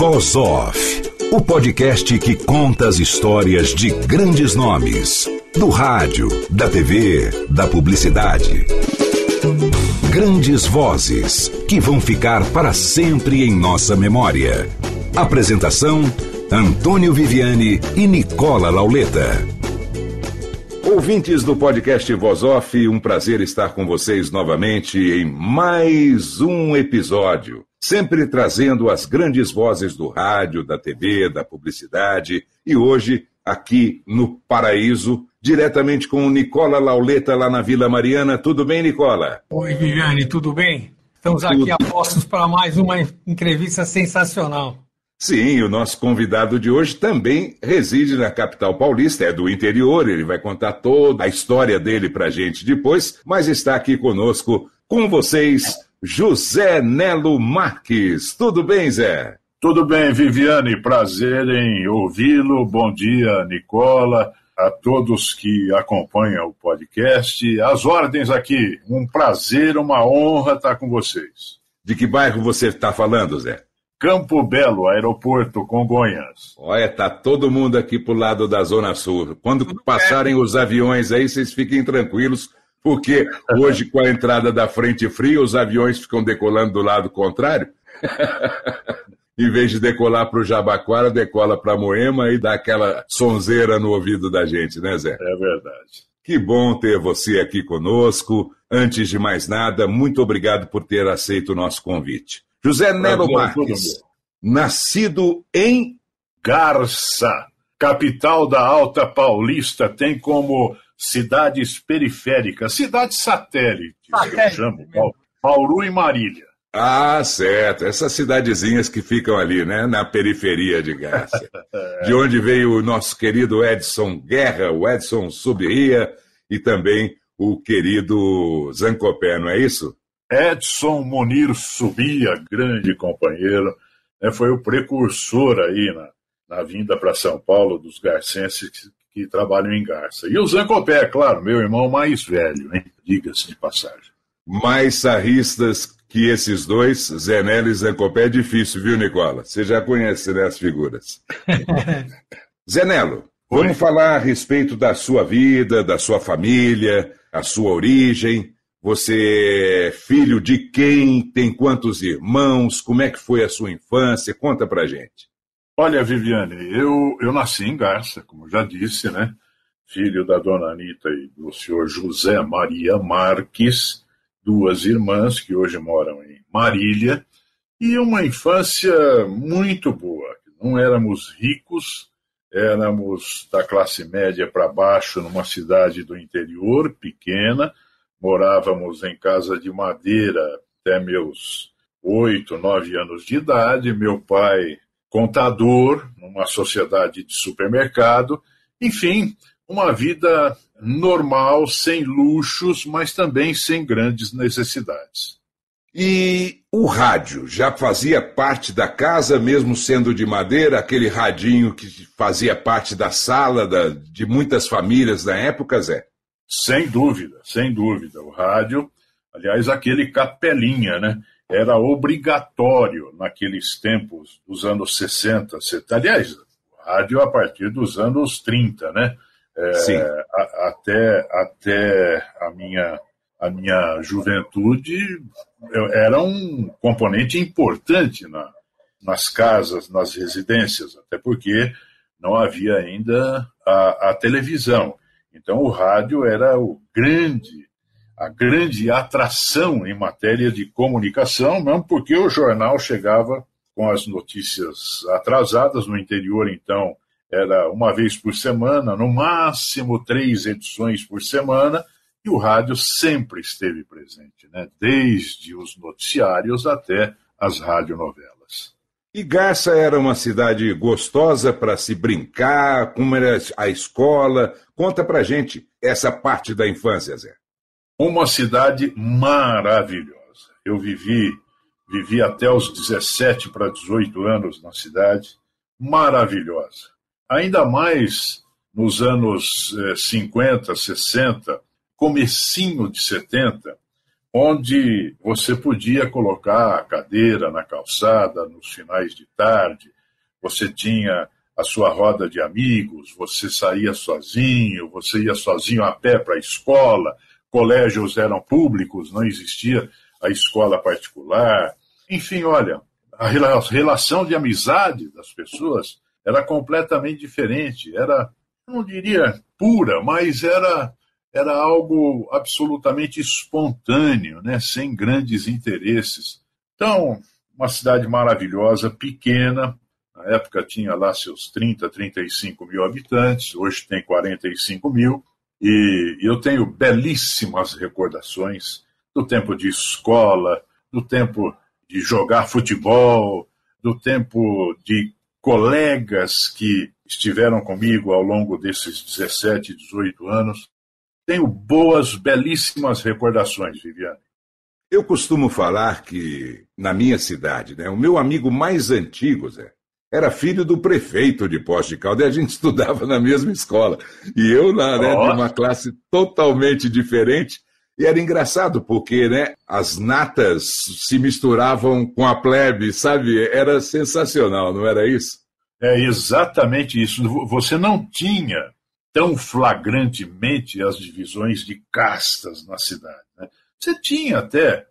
Voz Off, o podcast que conta as histórias de grandes nomes, do rádio, da TV, da publicidade. Grandes vozes que vão ficar para sempre em nossa memória. Apresentação: Antônio Viviane e Nicola Lauleta. Ouvintes do podcast Voz Off, um prazer estar com vocês novamente em mais um episódio sempre trazendo as grandes vozes do rádio, da TV, da publicidade e hoje aqui no Paraíso, diretamente com o Nicola Lauleta lá na Vila Mariana. Tudo bem, Nicola? Oi, Viviane, tudo bem? Estamos tudo. aqui apostos para mais uma entrevista sensacional. Sim, o nosso convidado de hoje também reside na capital paulista, é do interior, ele vai contar toda a história dele para a gente depois, mas está aqui conosco, com vocês, José Nelo Marques. Tudo bem, Zé? Tudo bem, Viviane. Prazer em ouvi-lo. Bom dia, Nicola. A todos que acompanham o podcast. As ordens aqui. Um prazer, uma honra estar com vocês. De que bairro você está falando, Zé? Campo Belo, aeroporto Congonhas. Olha, tá todo mundo aqui pro lado da Zona Sul. Quando passarem os aviões aí, vocês fiquem tranquilos, porque hoje, com a entrada da frente fria, os aviões ficam decolando do lado contrário. em vez de decolar para o Jabaquara, decola para Moema e dá aquela sonzeira no ouvido da gente, né, Zé? É verdade. Que bom ter você aqui conosco. Antes de mais nada, muito obrigado por ter aceito o nosso convite. José Nelo Marques, nascido em Garça, capital da Alta Paulista, tem como cidades periféricas, cidades satélites, Satélite, eu chamo, Bauru e Marília. Ah, certo. Essas cidadezinhas que ficam ali, né, na periferia de Garça. é. De onde veio o nosso querido Edson Guerra, o Edson Subria e também o querido Zancopé, não é isso? Edson Monir Subia, grande companheiro, né, foi o precursor aí na, na vinda para São Paulo dos garcenses que trabalham em Garça. E o Zancopé, claro, meu irmão mais velho, hein? diga-se de passagem. Mais sarristas que esses dois, Zenello e Zancopé, é difícil, viu, Nicola? Você já conhece né, as figuras. Zenello, Oi. vamos falar a respeito da sua vida, da sua família, a sua origem. Você é filho de quem? Tem quantos irmãos? Como é que foi a sua infância? Conta pra gente. Olha, Viviane, eu, eu nasci em Garça, como já disse, né? Filho da dona Anitta e do senhor José Maria Marques, duas irmãs que hoje moram em Marília, e uma infância muito boa. Não éramos ricos, éramos da classe média para baixo, numa cidade do interior, pequena, morávamos em casa de madeira até meus oito, nove anos de idade. Meu pai contador numa sociedade de supermercado, enfim, uma vida normal, sem luxos, mas também sem grandes necessidades. E o rádio já fazia parte da casa, mesmo sendo de madeira, aquele radinho que fazia parte da sala da, de muitas famílias na época, Zé? Sem dúvida, sem dúvida. O rádio, aliás, aquele capelinha, né? era obrigatório naqueles tempos dos anos 60, 70, aliás, rádio a partir dos anos 30, né? É, Sim. A, até, até a minha, a minha juventude era um componente importante na, nas casas, nas residências, até porque não havia ainda a, a televisão. Então o rádio era o grande a grande atração em matéria de comunicação, não porque o jornal chegava com as notícias atrasadas no interior, então era uma vez por semana, no máximo três edições por semana, E o rádio sempre esteve presente, né? desde os noticiários até as radionovelas. E Garça era uma cidade gostosa para se brincar? Como era a escola? Conta pra gente essa parte da infância, Zé. Uma cidade maravilhosa. Eu vivi, vivi até os 17 para 18 anos na cidade. Maravilhosa. Ainda mais nos anos 50, eh, 60, comecinho de 70, onde você podia colocar a cadeira na calçada nos finais de tarde, você tinha a sua roda de amigos, você saía sozinho, você ia sozinho a pé para a escola, colégios eram públicos, não existia a escola particular. Enfim, olha, a relação de amizade das pessoas era completamente diferente, era, não diria pura, mas era era algo absolutamente espontâneo, né? sem grandes interesses. Então, uma cidade maravilhosa, pequena, na época tinha lá seus 30, 35 mil habitantes, hoje tem 45 mil, e eu tenho belíssimas recordações do tempo de escola, do tempo de jogar futebol, do tempo de colegas que estiveram comigo ao longo desses 17, 18 anos tenho boas, belíssimas recordações, Viviane. Eu costumo falar que, na minha cidade, né, o meu amigo mais antigo, Zé, era filho do prefeito de Poste de Caldas, e a gente estudava na mesma escola. E eu lá, né, de uma classe totalmente diferente, e era engraçado, porque né, as natas se misturavam com a plebe, sabe? Era sensacional, não era isso? É exatamente isso. Você não tinha tão flagrantemente as divisões de castas na cidade. Né? Você tinha até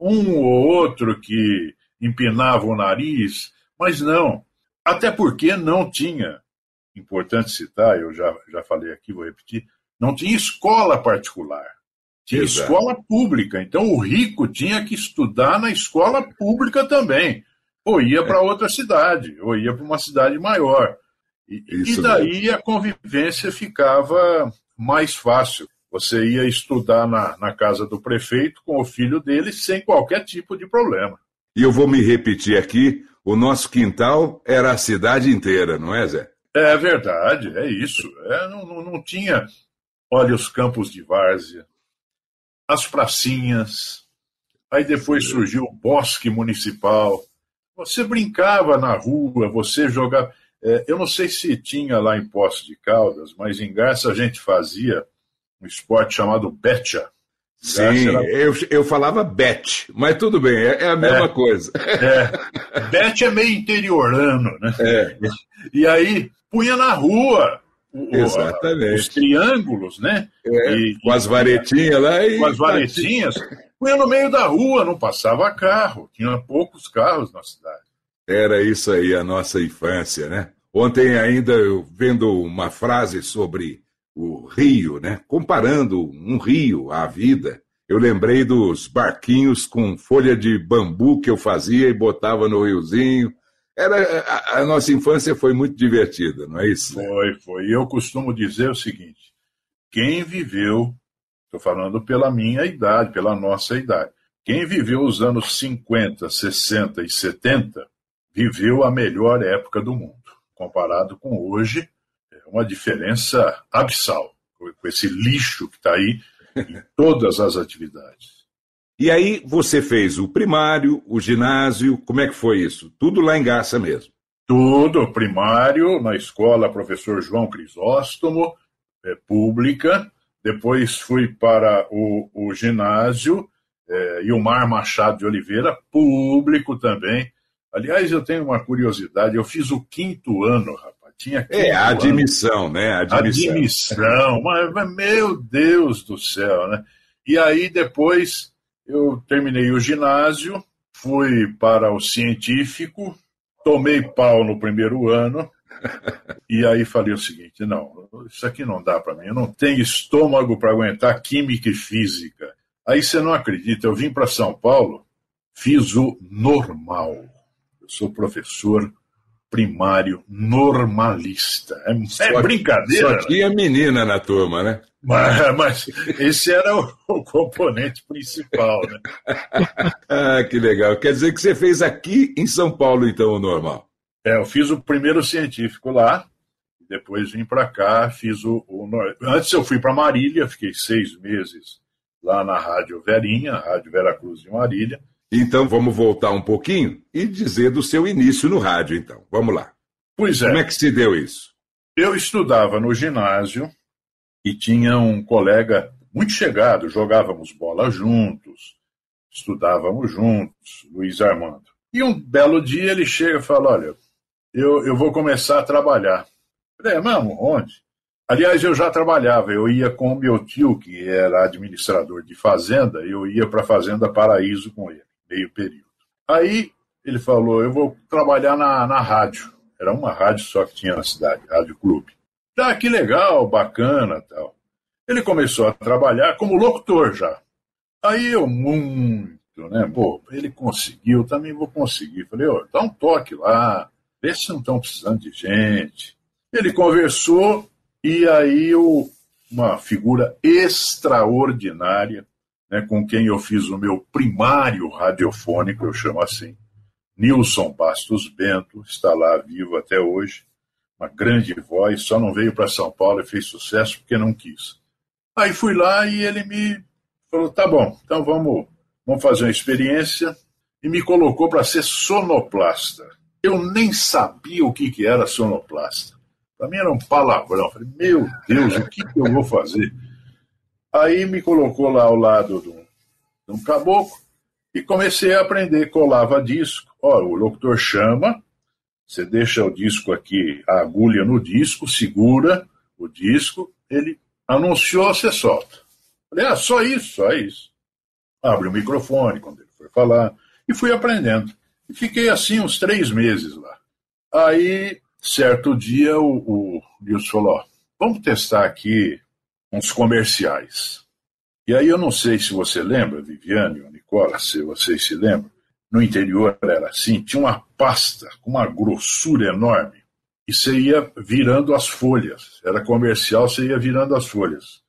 um ou outro que empinava o nariz, mas não. Até porque não tinha, importante citar, eu já, já falei aqui, vou repetir, não tinha escola particular. Tinha Exato. escola pública. Então o rico tinha que estudar na escola pública também. Ou ia para é. outra cidade, ou ia para uma cidade maior. E, e daí mesmo. a convivência ficava mais fácil. Você ia estudar na, na casa do prefeito com o filho dele sem qualquer tipo de problema. E eu vou me repetir aqui: o nosso quintal era a cidade inteira, não é, Zé? É verdade, é isso. É, não, não, tinha. Olha os campos de várzea, as pracinhas, aí depois surgiu o bosque municipal. Você brincava na rua, você jogava. É, eu não sei se tinha lá em Poços de Caldas, mas em Garça a gente fazia um esporte chamado betcha. Sim, era... eu, eu falava bet, mas tudo bem, é, é a mesma é, coisa. É. Bet é meio interiorano, né? É. E aí punha na rua o, Exatamente. os triângulos, né? É, e, com as varetinhas lá e. Com as varetinhas, punha no meio da rua, não passava carro, tinha poucos carros na cidade. Era isso aí, a nossa infância, né? Ontem ainda eu vendo uma frase sobre o rio, né? Comparando um rio à vida, eu lembrei dos barquinhos com folha de bambu que eu fazia e botava no riozinho. Era a, a nossa infância foi muito divertida, não é isso? Foi, foi. Eu costumo dizer o seguinte: quem viveu, estou falando pela minha idade, pela nossa idade, quem viveu os anos 50, 60 e 70 viveu a melhor época do mundo. Comparado com hoje, uma diferença abissal, com esse lixo que está aí em todas as atividades. E aí você fez o primário, o ginásio, como é que foi isso? Tudo lá em Garça mesmo? Tudo, primário, na escola professor João Crisóstomo, é, pública, depois fui para o, o ginásio, é, Ilmar Machado de Oliveira, público também, Aliás, eu tenho uma curiosidade. Eu fiz o quinto ano, rapaz. Tinha é, a admissão, né? Admissão. admissão. Mas, mas, meu Deus do céu, né? E aí, depois, eu terminei o ginásio, fui para o científico, tomei pau no primeiro ano, e aí falei o seguinte: não, isso aqui não dá para mim, eu não tenho estômago para aguentar química e física. Aí você não acredita, eu vim para São Paulo, fiz o normal. Eu sou professor primário normalista. É, é só, brincadeira. Só tinha menina na turma, né? Mas, mas esse era o, o, componente principal, né? ah, que legal. Quer dizer que você fez aqui em São Paulo, então, o normal? É, eu fiz o primeiro científico lá, depois vim para cá, fiz o, o, Antes eu fui para Marília, fiquei seis meses lá na Rádio Verinha, Rádio Veracruz de Marília. Então vamos voltar um pouquinho e dizer do seu início no rádio, então. Vamos lá. Pois é. Como é que se deu isso? Eu estudava no ginásio e tinha um colega muito chegado, jogávamos bola juntos, estudávamos juntos, Luiz Armando. E um belo dia ele chega e fala: Olha, eu, eu vou começar a trabalhar. falei, é mesmo? Onde? Aliás, eu já trabalhava, eu ia com o meu tio, que era administrador de fazenda, eu ia para a Fazenda Paraíso com ele, meio período. Aí ele falou: Eu vou trabalhar na, na rádio. Era uma rádio só que tinha na cidade, Rádio Clube. Ah, que legal, bacana tal. Ele começou a trabalhar como locutor já. Aí eu, muito, né? Pô, ele conseguiu, também vou conseguir. Falei, ó, dá um toque lá, vê se não estão precisando de gente. Ele conversou e aí o, uma figura extraordinária, né, com quem eu fiz o meu primário radiofônico, eu chamo assim, Nilson Bastos Bento, está lá vivo até hoje, uma grande voz, só não veio para São Paulo e fez sucesso porque não quis. Aí fui lá e ele me falou: tá bom, então vamos, vamos fazer uma experiência, e me colocou para ser sonoplasta. Eu nem sabia o que, que era sonoplasta. Para mim era um palavrão. Falei, meu Deus, o que, que eu vou fazer? Aí me colocou lá ao lado de um, de um caboclo e comecei a aprender. Colava disco. Ó, o locutor chama, você deixa o disco aqui, a agulha no disco, segura o disco, ele anunciou, você solta. Falei, ah, só isso, só isso. Abre o microfone quando ele foi falar. E fui aprendendo. E fiquei assim uns três meses lá. Aí certo dia o, o Nilson falou: ó, vamos testar aqui uns comerciais. E aí eu não sei se você lembra, Viviane ou Nicola, se vocês se lembram, no interior era assim, tinha uma pasta com uma grossura enorme e você ia virando as folhas. Era comercial, você ia virando as folhas.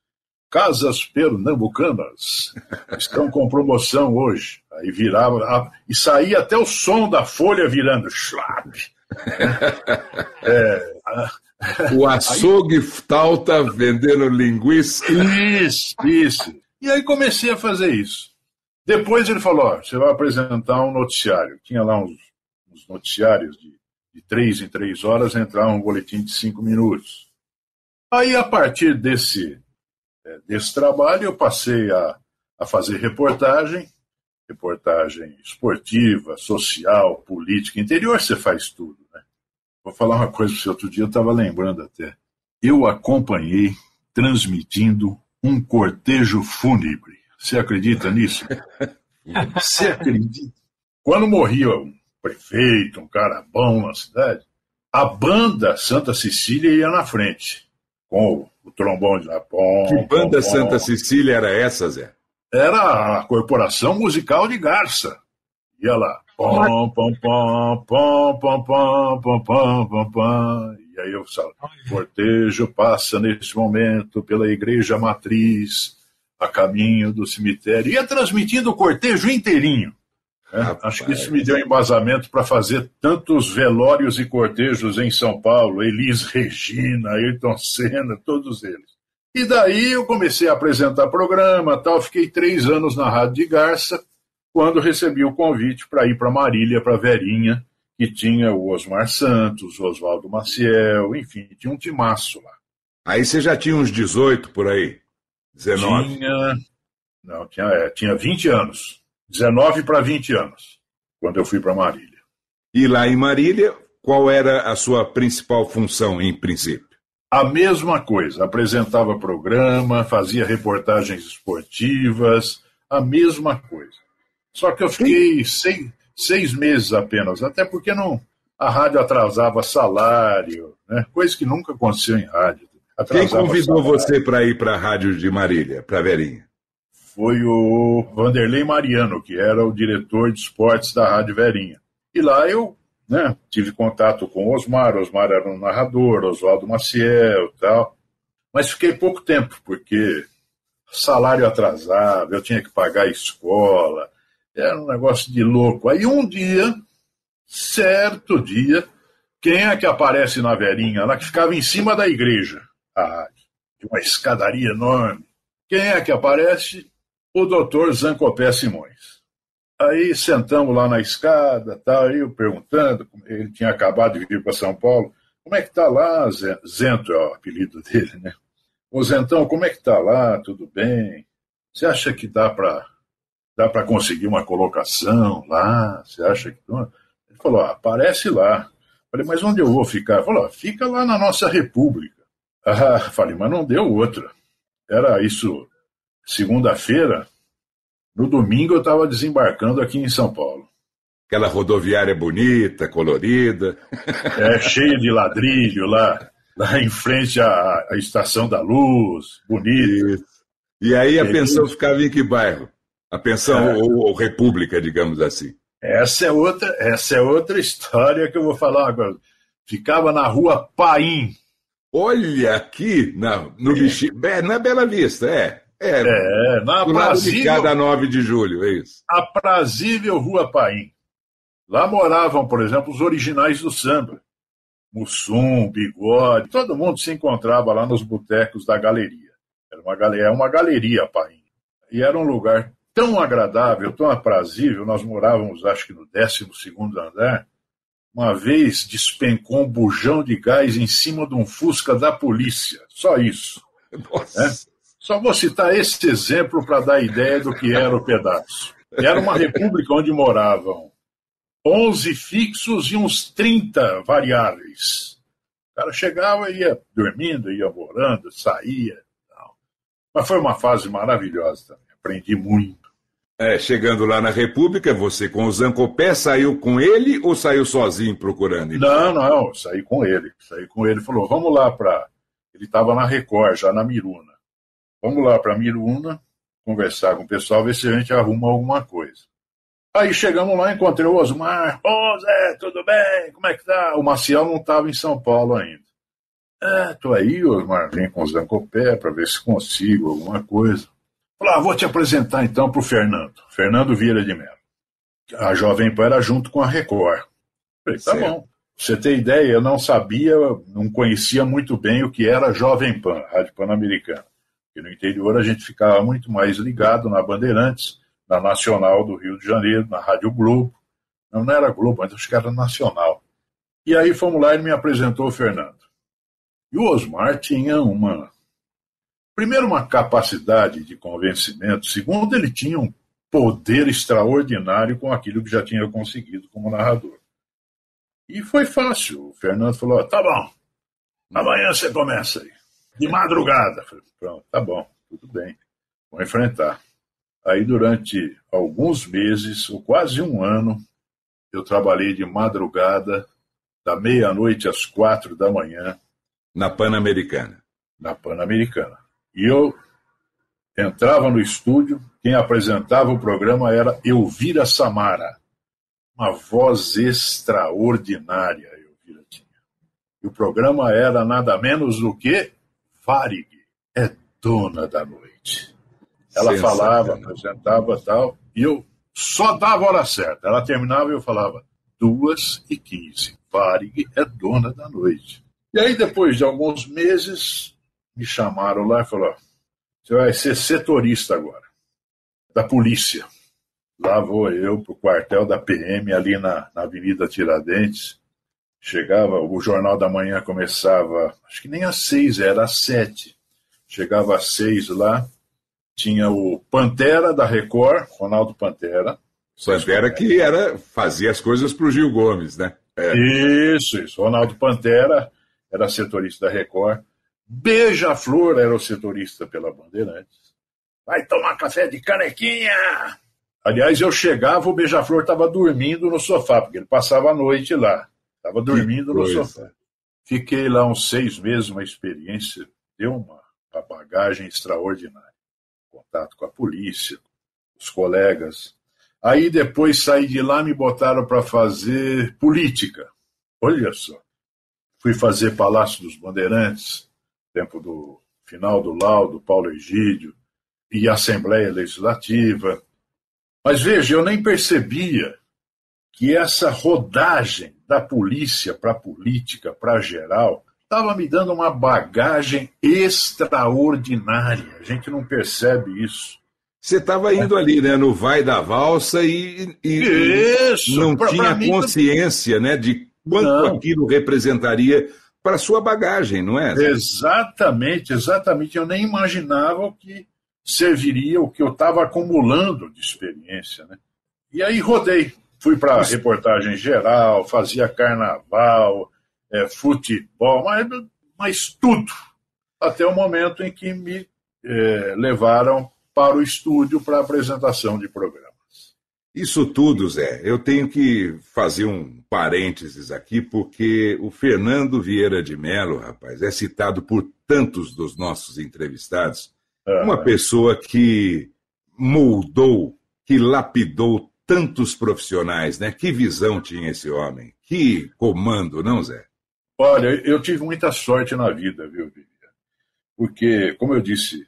Casas pernambucanas estão com promoção hoje. Aí virava, e saía até o som da folha virando. Schlap, é, o açougue aí... tá vendendo linguiça. Isso, isso. E aí comecei a fazer isso. Depois ele falou: ó, você vai apresentar um noticiário. Tinha lá uns, uns noticiários de, de três em três horas, entrar um boletim de cinco minutos. Aí, a partir desse, é, desse trabalho, eu passei a, a fazer reportagem reportagem esportiva, social, política. Interior você faz tudo, né? Vou falar uma coisa para você. Outro dia eu estava lembrando até. Eu acompanhei transmitindo um cortejo fúnebre. Você acredita nisso? Você acredita? Quando morria um prefeito, um cara bom na cidade, a banda Santa Cecília ia na frente, com o, trombone lá. Pom, que banda Santa. Cecília era essa, Zé? era a Corporação Musical de Garça. Ia lá. Pom, pom, pom, pom, pom, pom, pom, pom, pom, pom. E aí eu falo, cortejo passa neste momento pela igreja matriz, a caminho do cemitério. Ia transmitindo o cortejo inteirinho. Né? Acho que isso me deu embasamento para fazer tantos velórios e cortejos em São Paulo. Elis Regina, Ayrton Senna, todos eles. E daí eu comecei a apresentar programa, tal. Fiquei três anos na Rádio de Garça, quando recebi o convite para ir para Marília, para Verinha, que tinha o Osmar Santos, o Oswaldo Maciel, enfim, tinha um timaço lá. Aí você já tinha uns 18 por aí? 19? Tinha. Não, tinha, é, tinha 20 anos. 19 para 20 anos, quando eu fui para Marília. E lá em Marília, qual era a sua principal função, em princípio? a mesma coisa, apresentava programa, fazia reportagens esportivas, a mesma coisa. Só que eu fiquei seis, seis meses apenas, até porque não, a rádio atrasava salário, né? coisa que nunca aconteceu em rádio. Atrasava Quem convidou salário. você para ir para a rádio de Marília, para Verinha? Foi o Vanderlei Mariano, que era o diretor de esportes da Rádio Verinha. E lá eu né? Tive contato com Osmar, Osmar era um narrador, Oswaldo Maciel tal. Mas fiquei pouco tempo, porque salário atrasado, eu tinha que pagar a escola, era um negócio de louco. Aí um dia, certo dia, quem é que aparece na velhinha lá que ficava em cima da igreja? A rádio, de uma escadaria enorme. Quem é que aparece? O doutor Zancopé Simões. Aí sentamos lá na escada, aí eu perguntando, ele tinha acabado de vir para São Paulo, como é que está lá, Zento é o apelido dele, né? Ô Zentão, como é que está lá? Tudo bem? Você acha que dá para dá para conseguir uma colocação lá? Você acha que Ele falou, ah, aparece lá. Falei, mas onde eu vou ficar? Ele falou, ah, fica lá na nossa república. Ah, falei, mas não deu outra. Era isso segunda-feira, no domingo eu estava desembarcando aqui em São Paulo. Aquela rodoviária bonita, colorida. É, cheia de ladrilho lá, lá em frente à, à Estação da Luz, bonita. E aí a pensão ficava em que bairro? A pensão é. ou, ou, república, digamos assim. Essa é outra, essa é outra história que eu vou falar agora. Ficava na rua Paim. Olha aqui, na, no é. Bexiga, na Bela Vista, é. É, é na aprazível, cada 9 de julho, é isso. Aprazível Rua Paim. Lá moravam, por exemplo, os originais do samba. Mussum, Bigode, todo mundo se encontrava lá nos botecos da galeria. Era uma, galeria, é uma galeria Paim. E era um lugar tão agradável, tão aprazível, nós morávamos, acho que no 12 andar, uma vez despencou um bujão de gás em cima de um Fusca da polícia. Só isso. Nossa. É? Só vou citar esse exemplo para dar ideia do que era o pedaço. Era uma república onde moravam 11 fixos e uns 30 variáveis. O cara chegava e ia dormindo, ia morando, saía. Mas foi uma fase maravilhosa também. Aprendi muito. É, chegando lá na República, você com o Zancopé saiu com ele ou saiu sozinho procurando? Não, não, saí com ele. Saí com ele, falou, vamos lá para. Ele estava na Record, já na Miruna. Vamos lá para Miruna, conversar com o pessoal, ver se a gente arruma alguma coisa. Aí chegamos lá, encontrei o Osmar. Ô oh, Zé, tudo bem? Como é que tá? O Maciel não estava em São Paulo ainda. É, tô aí, Osmar, vem com o Zancopé para ver se consigo alguma coisa. Falei, ah, vou te apresentar então para o Fernando. Fernando Vieira de Mello. A Jovem Pan era junto com a Record. Falei, tá certo. bom. Você ter ideia, eu não sabia, não conhecia muito bem o que era Jovem Pan, Rádio Pan-Americana. Porque no interior a gente ficava muito mais ligado na Bandeirantes, na Nacional do Rio de Janeiro, na Rádio Globo. Não, não era Globo, mas acho que era Nacional. E aí fomos lá e me apresentou o Fernando. E o Osmar tinha uma. Primeiro, uma capacidade de convencimento. Segundo, ele tinha um poder extraordinário com aquilo que já tinha conseguido como narrador. E foi fácil. O Fernando falou: tá bom, amanhã você começa aí de madrugada. Falei, pronto, tá bom, tudo bem, vou enfrentar. Aí, durante alguns meses, ou quase um ano, eu trabalhei de madrugada, da meia-noite às quatro da manhã. Na Pan-Americana. Na Pan-Americana. E eu entrava no estúdio, quem apresentava o programa era Elvira Samara, uma voz extraordinária, Elvira tinha. E o programa era nada menos do que Varig é dona da noite. Ela falava, apresentava tal, e eu só dava a hora certa. Ela terminava e eu falava, duas e quinze. Varig é dona da noite. E aí, depois de alguns meses, me chamaram lá e falaram: você vai ser setorista agora, da polícia. Lá vou eu para o quartel da PM, ali na, na Avenida Tiradentes. Chegava, o Jornal da Manhã começava, acho que nem às seis, era às sete. Chegava às seis lá, tinha o Pantera da Record, Ronaldo Pantera. Pantera que era, fazia as coisas para o Gil Gomes, né? É. Isso, isso. Ronaldo Pantera era setorista da Record. Beija-Flor era o setorista pela Bandeirantes. Vai tomar café de canequinha! Aliás, eu chegava, o Beija-Flor estava dormindo no sofá, porque ele passava a noite lá. Estava dormindo no sofá. Fiquei lá uns seis meses, uma experiência, deu uma, uma bagagem extraordinária. Contato com a polícia, os colegas. Aí depois saí de lá, me botaram para fazer política. Olha só. Fui fazer Palácio dos Bandeirantes, tempo do final do laudo, Paulo Egídio, e Assembleia Legislativa. Mas veja, eu nem percebia que essa rodagem da polícia para a política, para geral, estava me dando uma bagagem extraordinária. A gente não percebe isso. Você estava indo ali, né, no vai da valsa e, e Isso, não pra- tinha pra mim- consciência, né, de quanto Não. aquilo representaria para sua bagagem, não é? Exatamente, exatamente. Eu nem imaginava o que serviria, o que eu estava acumulando de experiência. Né? E aí rodei. Fui para reportagem geral, fazia carnaval, eh, futebol, mas, mas tudo. Até o momento em que me eh, levaram para o estúdio para apresentação de programas. Isso tudo, Zé, eu tenho que fazer um parênteses aqui, porque o Fernando Vieira de Mello, rapaz, é citado por tantos dos nossos entrevistados, uma pessoa que moldou, que lapidou tantos profissionais, né? Que visão tinha esse homem? Que comando, não, Zé? Olha, eu tive muita sorte na vida, viu, Vivian? Porque, como eu disse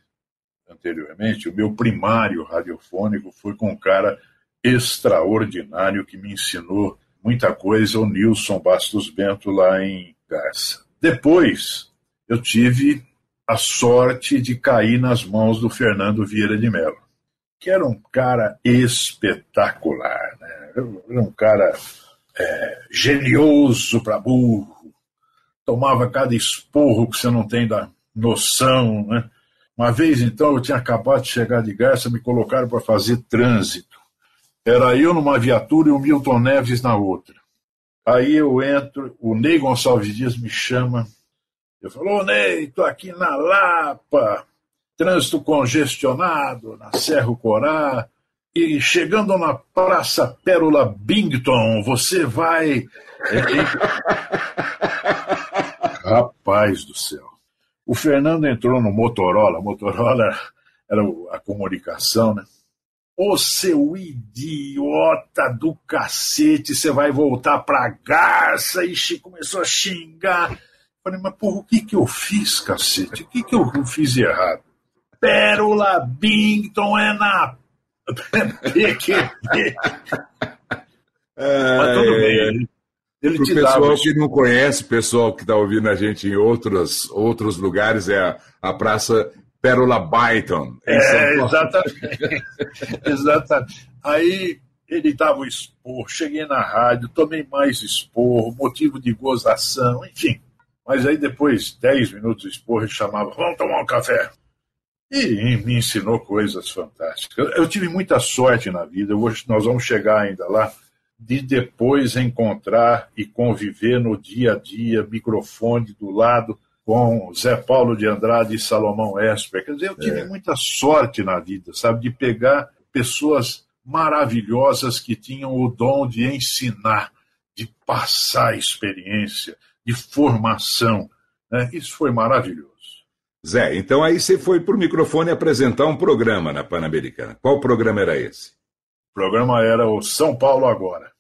anteriormente, o meu primário radiofônico foi com um cara extraordinário que me ensinou muita coisa, o Nilson Bastos Bento, lá em Garça. Depois, eu tive a sorte de cair nas mãos do Fernando Vieira de Mello, que era um cara espetacular, né? Era um cara é, genioso para burro, tomava cada esporro que você não tem da noção, né? Uma vez, então, eu tinha acabado de chegar de Garça, me colocaram para fazer trânsito. Era eu numa viatura e o Milton Neves na outra. Aí eu entro, o Ney Gonçalves Dias me chama. Eu falo, ô Ney, tô aqui na Lapa, trânsito congestionado, na Serra Corá, e chegando na Praça Pérola Bington, você vai. Rapaz do céu. O Fernando entrou no Motorola, Motorola era a comunicação, né? Ô seu idiota do cacete, você vai voltar pra Garça e começou a xingar. Falei, mas porra, o que que eu fiz, cacete? O que que eu fiz errado? Pérola Bington é na PQP. Mas tudo bem, ele, ele Para o te dava pessoal que não conhece, pessoal que está ouvindo a gente em outros, outros lugares, é a, a Praça Pérola Byton. É, exatamente. exatamente. Aí ele dava o esporro, cheguei na rádio, tomei mais esporro, motivo de gozação, enfim. Mas aí depois, 10 minutos de esporro, ele chamava, vamos tomar um café. E me ensinou coisas fantásticas. Eu, eu tive muita sorte na vida, vou- nós vamos chegar ainda lá, de depois encontrar e conviver no dia a dia, microfone do lado, com Zé Paulo de Andrade e Salomão Esper. Quer dizer, eu tive muita sorte na vida, sabe, de pegar pessoas maravilhosas que tinham o dom de ensinar, de passar experiência, de formação. né? Isso foi maravilhoso. Zé, então aí você foi para o microfone apresentar um programa na Pan-Americana. Qual programa era esse? O programa era o São Paulo Agora,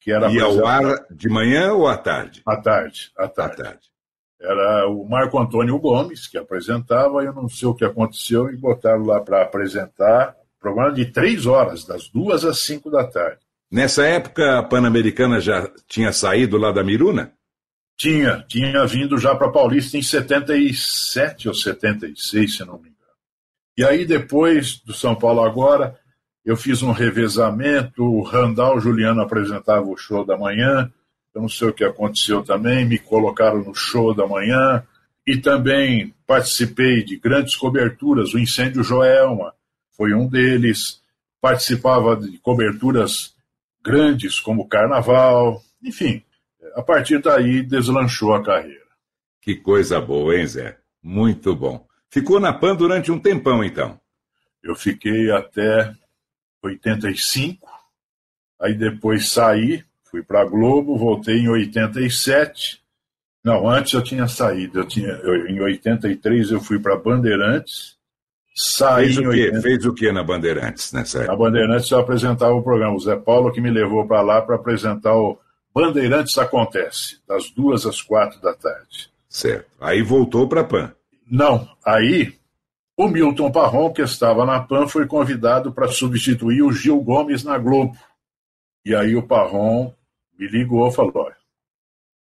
que era Ia ao ar de manhã ou à tarde? à tarde. À À tarde. Era o Marco Antônio Gomes que apresentava, eu não sei o que aconteceu, e botaram lá para apresentar programa de três horas, das duas às cinco da tarde. Nessa época, a Pan-Americana já tinha saído lá da Miruna? Tinha, tinha vindo já para Paulista em 77 ou 76, se não me engano. E aí, depois do São Paulo Agora, eu fiz um revezamento, o Randall Juliano apresentava o show da manhã, eu não sei o que aconteceu também, me colocaram no show da manhã, e também participei de grandes coberturas, o Incêndio Joelma foi um deles, participava de coberturas grandes como Carnaval, enfim, a partir daí deslanchou a carreira. Que coisa boa, hein, Zé? Muito bom. Ficou na PAN durante um tempão, então. Eu fiquei até 85, aí depois saí, fui para a Globo, voltei em 87. Não, antes eu tinha saído, eu tinha, eu, em 83 eu fui para Bandeirantes, Saí fez, o quê? fez o quê na Bandeirantes nessa época? Na Bandeirantes eu apresentava o programa. O Zé Paulo que me levou para lá para apresentar o Bandeirantes Acontece, das duas às quatro da tarde. Certo. Aí voltou para a PAN. Não. Aí o Milton Parron, que estava na PAN, foi convidado para substituir o Gil Gomes na Globo. E aí o Parron me ligou e falou: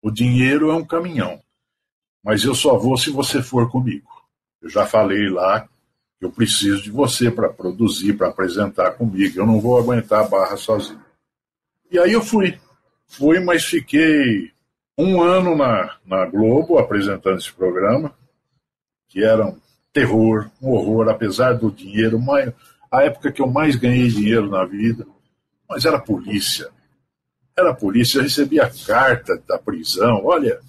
o dinheiro é um caminhão, mas eu só vou se você for comigo. Eu já falei lá que eu preciso de você para produzir, para apresentar comigo. Eu não vou aguentar a barra sozinho. E aí eu fui. Fui, mas fiquei um ano na, na Globo apresentando esse programa, que era um terror, um horror, apesar do dinheiro, a época que eu mais ganhei dinheiro na vida, mas era polícia. Era polícia, eu recebia carta da prisão, olha,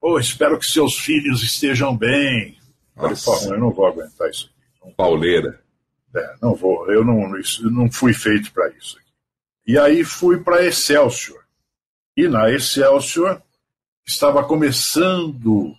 oh, espero que seus filhos estejam bem. Falei, eu não vou aguentar isso aqui. Pauleira. É, não vou, eu não, isso, não fui feito para isso. Aqui. E aí fui para Excelsior. E na Excelsior estava começando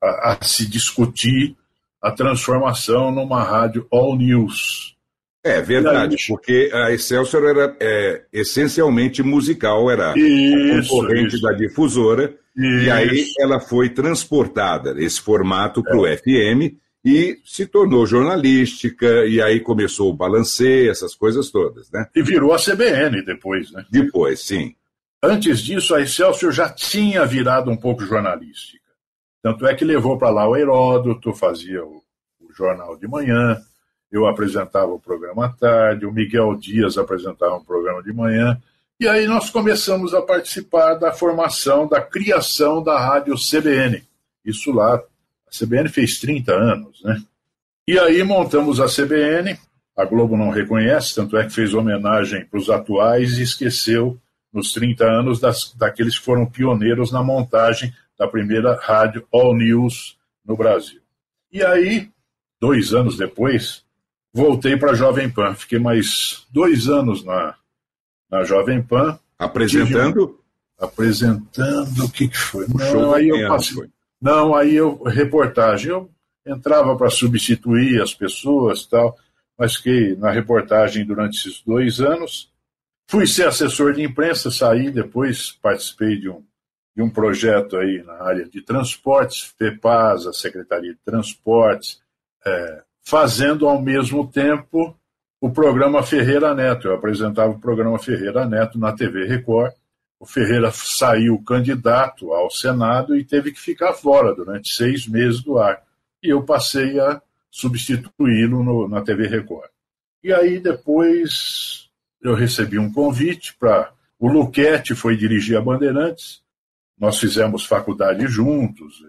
a, a se discutir a transformação numa rádio all news. É verdade, porque a Excelsior era é, essencialmente musical, era isso, a concorrente isso. da difusora, isso. e aí ela foi transportada, esse formato, para o é. FM, e se tornou jornalística, e aí começou o balancê, essas coisas todas, né? E virou a CBN depois, né? Depois, sim. Antes disso, a Excelsior já tinha virado um pouco jornalística. Tanto é que levou para lá o Heródoto, fazia o, o, jornal de manhã, eu apresentava o programa à tarde, o Miguel Dias apresentava um programa de manhã, e aí nós começamos a participar da formação, da criação da rádio CBN. Isso lá, a CBN fez 30 anos, né? E aí montamos a CBN, a Globo não reconhece, tanto é que fez homenagem para os atuais e esqueceu nos 30 anos das, daqueles que foram pioneiros na montagem da primeira rádio All News no Brasil. E aí, dois anos depois, voltei para a Jovem Pan. Fiquei mais dois anos na, na Jovem Pan. Apresentando? apresentando o que, que foi? Não, aí eu passei, não, aí eu reportagem. Eu entrava para substituir as pessoas tal, mas fiquei na reportagem durante esses dois anos. Fui ser assessor de imprensa, saí depois, participei de um de um projeto aí na área de transportes, FEPAS, a Secretaria de Transportes, é, fazendo ao mesmo tempo o programa Ferreira Neto. Eu apresentava o programa Ferreira Neto na TV Record. O Ferreira saiu candidato ao Senado e teve que ficar fora durante seis meses do ar. E eu passei a substituí-lo na TV Record. E aí depois eu recebi um convite para. O Luquete foi dirigir a Bandeirantes nós fizemos faculdade juntos,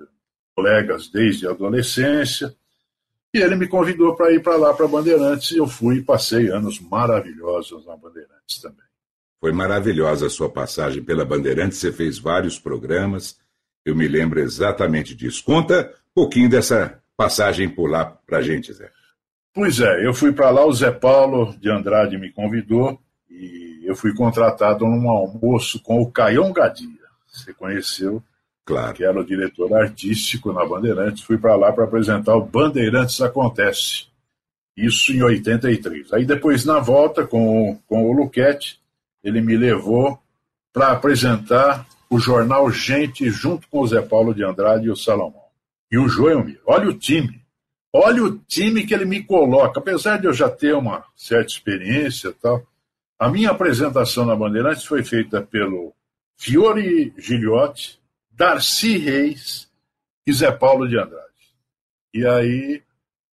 colegas desde a adolescência, e ele me convidou para ir para lá, para Bandeirantes, e eu fui e passei anos maravilhosos na Bandeirantes também. Foi maravilhosa a sua passagem pela Bandeirantes, você fez vários programas, eu me lembro exatamente disso. Conta um pouquinho dessa passagem por lá para a gente, Zé. Pois é, eu fui para lá, o Zé Paulo de Andrade me convidou, e eu fui contratado num almoço com o Caião Gadia você conheceu, claro. que era o diretor artístico na Bandeirantes. Fui para lá para apresentar o Bandeirantes Acontece. Isso em 83. Aí depois, na volta com, com o Luquete, ele me levou para apresentar o jornal Gente junto com o Zé Paulo de Andrade e o Salomão. E o Joelmir. Olha o time. Olha o time que ele me coloca. Apesar de eu já ter uma certa experiência e tal, a minha apresentação na Bandeirantes foi feita pelo Fiore Giliotti, Darcy Reis e Zé Paulo de Andrade. E aí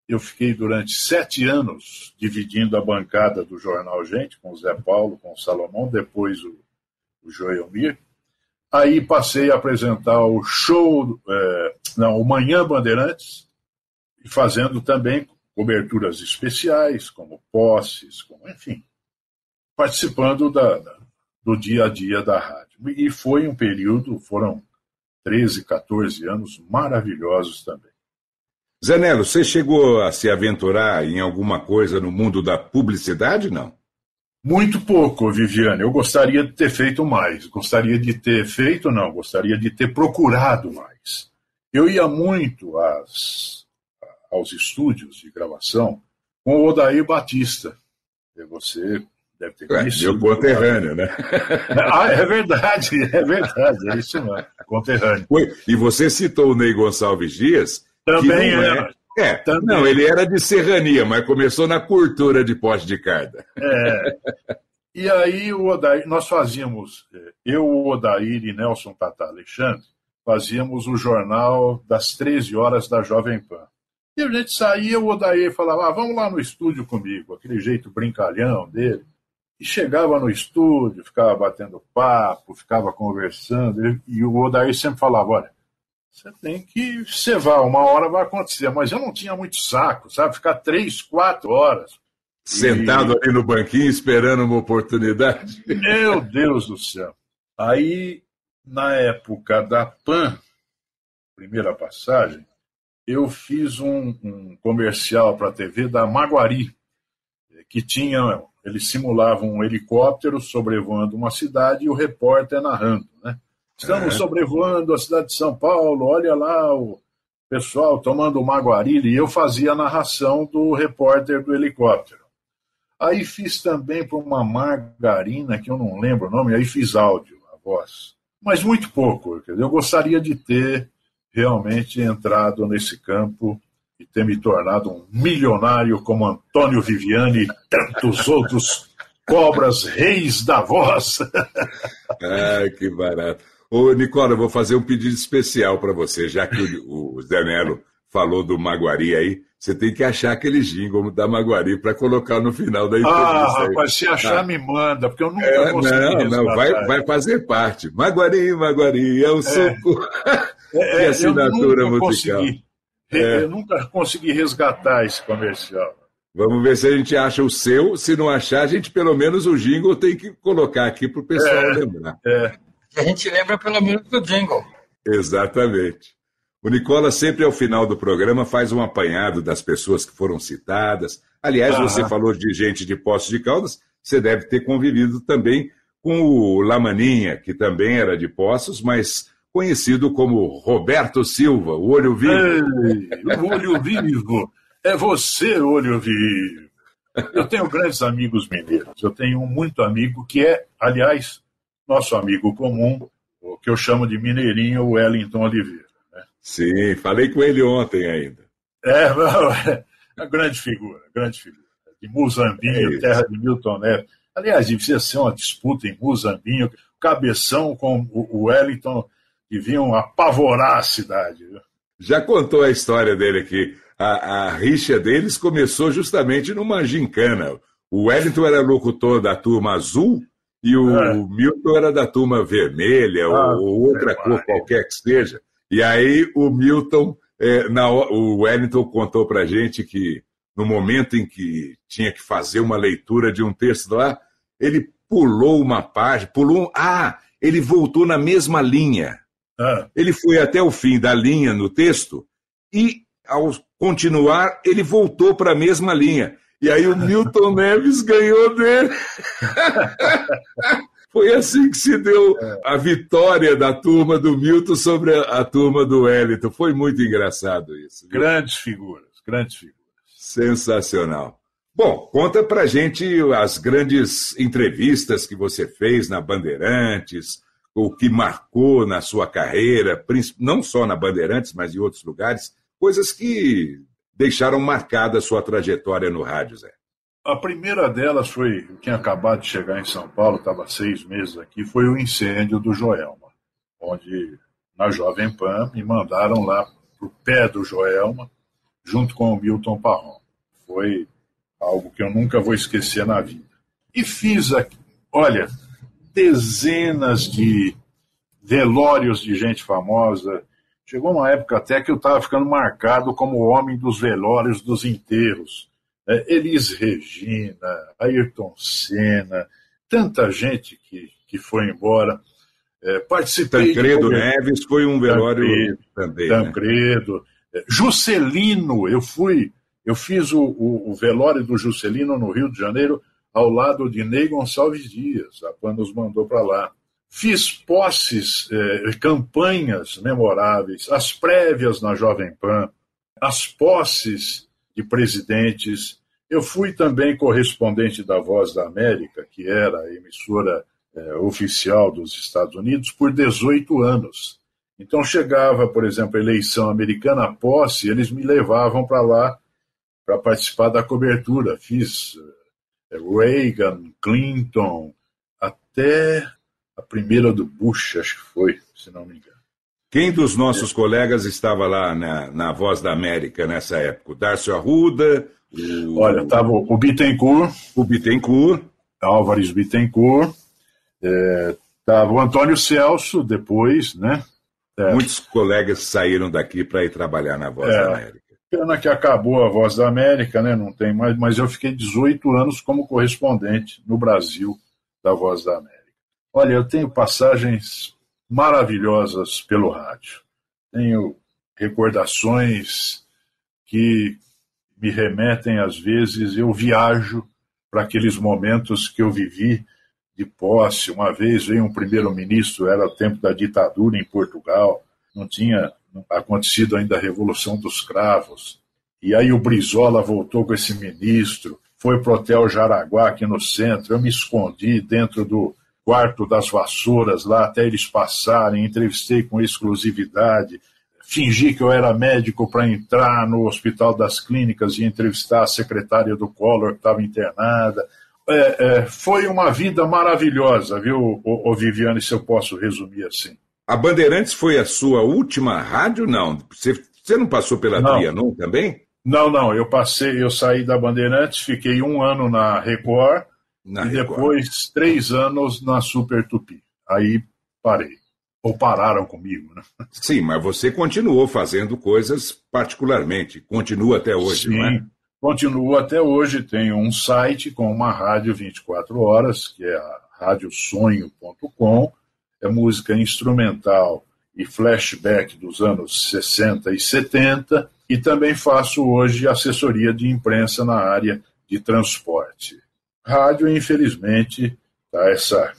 eu fiquei durante sete anos dividindo a bancada do jornal Gente, com o Zé Paulo, com o Salomão, depois o, o Joelmir. Aí passei a apresentar o show, é, não, o Manhã Bandeirantes, e fazendo também coberturas especiais, como posses, como, enfim, participando da, da, do dia a dia da rádio. E foi um período, foram 13, 14 anos maravilhosos também. Zanello, você chegou a se aventurar em alguma coisa no mundo da publicidade, não? Muito pouco, Viviane. Eu gostaria de ter feito mais. Gostaria de ter feito, não. Gostaria de ter procurado mais. Eu ia muito às, aos estúdios de gravação com o Odair Batista. Você deve ter conhecido. Meu conterrâneo, né? ah, é verdade, é verdade, é isso mesmo, conterrâneo. E você citou o Ney Gonçalves Dias. Também era. É, é também. não, ele era de serrania, mas começou na cultura de poste de carda. É. E aí o Odair, nós fazíamos, é, eu, o Odair e Nelson Tata Alexandre, fazíamos o jornal das 13 horas da Jovem Pan. E a gente saía, o Odair falava, ah, vamos lá no estúdio comigo, aquele jeito brincalhão dele. E chegava no estúdio, ficava batendo papo, ficava conversando, e o Odair sempre falava, olha, você tem que cevar, uma hora vai acontecer. Mas eu não tinha muito saco, sabe? Ficar três, quatro horas. Sentado e... ali no banquinho esperando uma oportunidade. Meu Deus do céu. Aí, na época da PAN, primeira passagem, eu fiz um, um comercial para a TV da Maguari, que tinha, eles simulavam um helicóptero sobrevoando uma cidade e o repórter narrando, né? Estamos é. sobrevoando a cidade de São Paulo, olha lá o pessoal tomando maguarilha, e eu fazia a narração do repórter do helicóptero. Aí fiz também para uma margarina, que eu não lembro o nome, aí fiz áudio, a voz. Mas muito pouco. Eu gostaria de ter realmente entrado nesse campo e ter me tornado um milionário como Antônio Viviani e tantos outros cobras reis da voz. Ai, que barato. Ô, Nicola, eu vou fazer um pedido especial para você, já que o, o Zé Melo falou do Maguari aí. Você tem que achar aquele jingle da Maguari para colocar no final da entrevista. Ah, rapaz, se achar, ah. me manda, porque eu nunca é, consegui. Não, não, vai, vai fazer parte. Maguari, Maguari, é o é. suco. É, é, assinatura eu musical. Consegui, é. Eu nunca consegui resgatar esse comercial. Vamos ver se a gente acha o seu. Se não achar, a gente pelo menos o jingle tem que colocar aqui para o pessoal é, lembrar. É. A gente lembra pelo menos do jingle. Exatamente. O Nicola sempre ao final do programa faz um apanhado das pessoas que foram citadas. Aliás, você falou de gente de Poços de Caldas, você deve ter convivido também com o Lamaninha, que também era de Poços, mas conhecido como Roberto Silva, o Olho Vivo. Ei, o Olho Vivo. É você, Olho Vivo. Eu tenho grandes amigos mineiros. Eu tenho um muito amigo que é, aliás, nosso amigo comum, o que eu chamo de Mineirinho Wellington Oliveira. Né? Sim, falei com ele ontem ainda. É, não, é uma grande figura, grande figura. De Muzambinho, é terra de Milton Neves. Aliás, devia ser uma disputa em Muzambinho, Cabeção com o Wellington, que vinham apavorar a cidade. Já contou a história dele aqui. A, a rixa deles começou justamente numa gincana. O Wellington era locutor da turma azul e o é. Milton era da turma vermelha ah, ou outra cor qualquer que seja. E aí o Milton, é, na, o Wellington contou para gente que no momento em que tinha que fazer uma leitura de um texto lá, ele pulou uma página, pulou. Ah, ele voltou na mesma linha. Ah. Ele foi até o fim da linha no texto e, ao continuar, ele voltou para a mesma linha. E aí o Milton Neves ganhou dele. Foi assim que se deu a vitória da turma do Milton sobre a, a turma do Wellington. Foi muito engraçado isso. Viu? Grandes figuras, grandes figuras. Sensacional. Bom, conta pra gente as grandes entrevistas que você fez na Bandeirantes, o que marcou na sua carreira, não só na Bandeirantes, mas em outros lugares, coisas que deixaram marcada a sua trajetória no rádio, Zé? A primeira delas foi, tinha acabado de chegar em São Paulo, estava seis meses aqui, foi o incêndio do Joelma, onde na Jovem Pan me mandaram lá para o pé do Joelma, junto com o Milton Parron. Foi algo que eu nunca vou esquecer na vida. E fiz aqui, olha, dezenas de velórios de gente famosa, Chegou uma época até que eu estava ficando marcado como o homem dos velórios dos enterros. É, Elis Regina, Ayrton Senna, tanta gente que, que foi embora. É, participei. Tancredo de... Neves foi um velório Tancredo, também. Né? Tancredo. Né? Juscelino, eu fui, eu fiz o, o, o, velório do Juscelino no Rio de Janeiro ao lado de Ney Gonçalves Dias. A PAN nos mandou para lá. Fiz posses, eh, campanhas memoráveis, as prévias na Jovem Pan, as posses de presidentes. Eu fui também correspondente da Voz da América, que era a emissora é, oficial dos Estados Unidos, por 18 anos. Então chegava, por exemplo, a eleição americana, a posse, eles me levavam para lá para participar da cobertura. Fiz é, Reagan, Clinton, até a primeira do Bush, acho que foi, se não me engano. Quem dos nossos é. colegas estava lá na, na Voz da América nessa época? O Darcio Arruda, o... Olha, estava o Bittencourt. O Bittencourt. Álvares Bittencourt. Estava é, o Antônio Celso depois, né? É. Muitos colegas saíram daqui para ir trabalhar na Voz é. da América. Pena que acabou a Voz da América, né? Não tem mais, mas eu fiquei 18 anos como correspondente no Brasil da Voz da América. Olha, eu tenho passagens maravilhosas pelo rádio. Tenho recordações que me remetem, às vezes, eu viajo para aqueles momentos que eu vivi de posse. Uma vez veio um primeiro-ministro, era o tempo da ditadura em Portugal, não tinha acontecido ainda a Revolução dos Cravos. E aí o Brizola voltou com esse ministro, foi para o Hotel Jaraguá, aqui no centro. Eu me escondi dentro do quarto das vassouras lá até eles passarem, entrevistei com exclusividade fingi que eu era médico para entrar no Hospital das Clínicas e entrevistar a secretária do Collor que estava internada. É, é, foi uma vida maravilhosa, viu, o, o Viviane, se eu posso resumir assim. A Bandeirantes foi a sua última rádio? Não. Você, você não passou pela não. Trianon também? Não, não. Eu passei, eu saí da Bandeirantes, fiquei um ano na Record na e Record. depois três anos na Super Tupi. Aí parei ou pararam comigo. Né? Sim, mas você continuou fazendo coisas particularmente, continua até hoje, Sim, não é? Continuo até hoje, tenho um site com uma rádio 24 horas, que é a radiosonho.com, é música instrumental e flashback dos anos 60 e 70, e também faço hoje assessoria de imprensa na área de transporte. Rádio, infelizmente, tá essa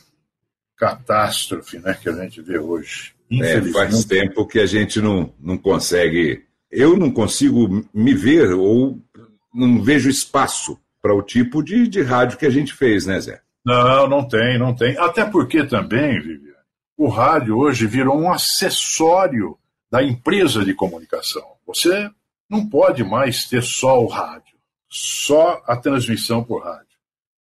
catástrofe né, que a gente vê hoje. É, faz tempo que a gente não, não consegue. Eu não consigo me ver ou não vejo espaço para o tipo de, de rádio que a gente fez, né, Zé? Não, não tem, não tem. Até porque também, Viviane, o rádio hoje virou um acessório da empresa de comunicação. Você não pode mais ter só o rádio, só a transmissão por rádio.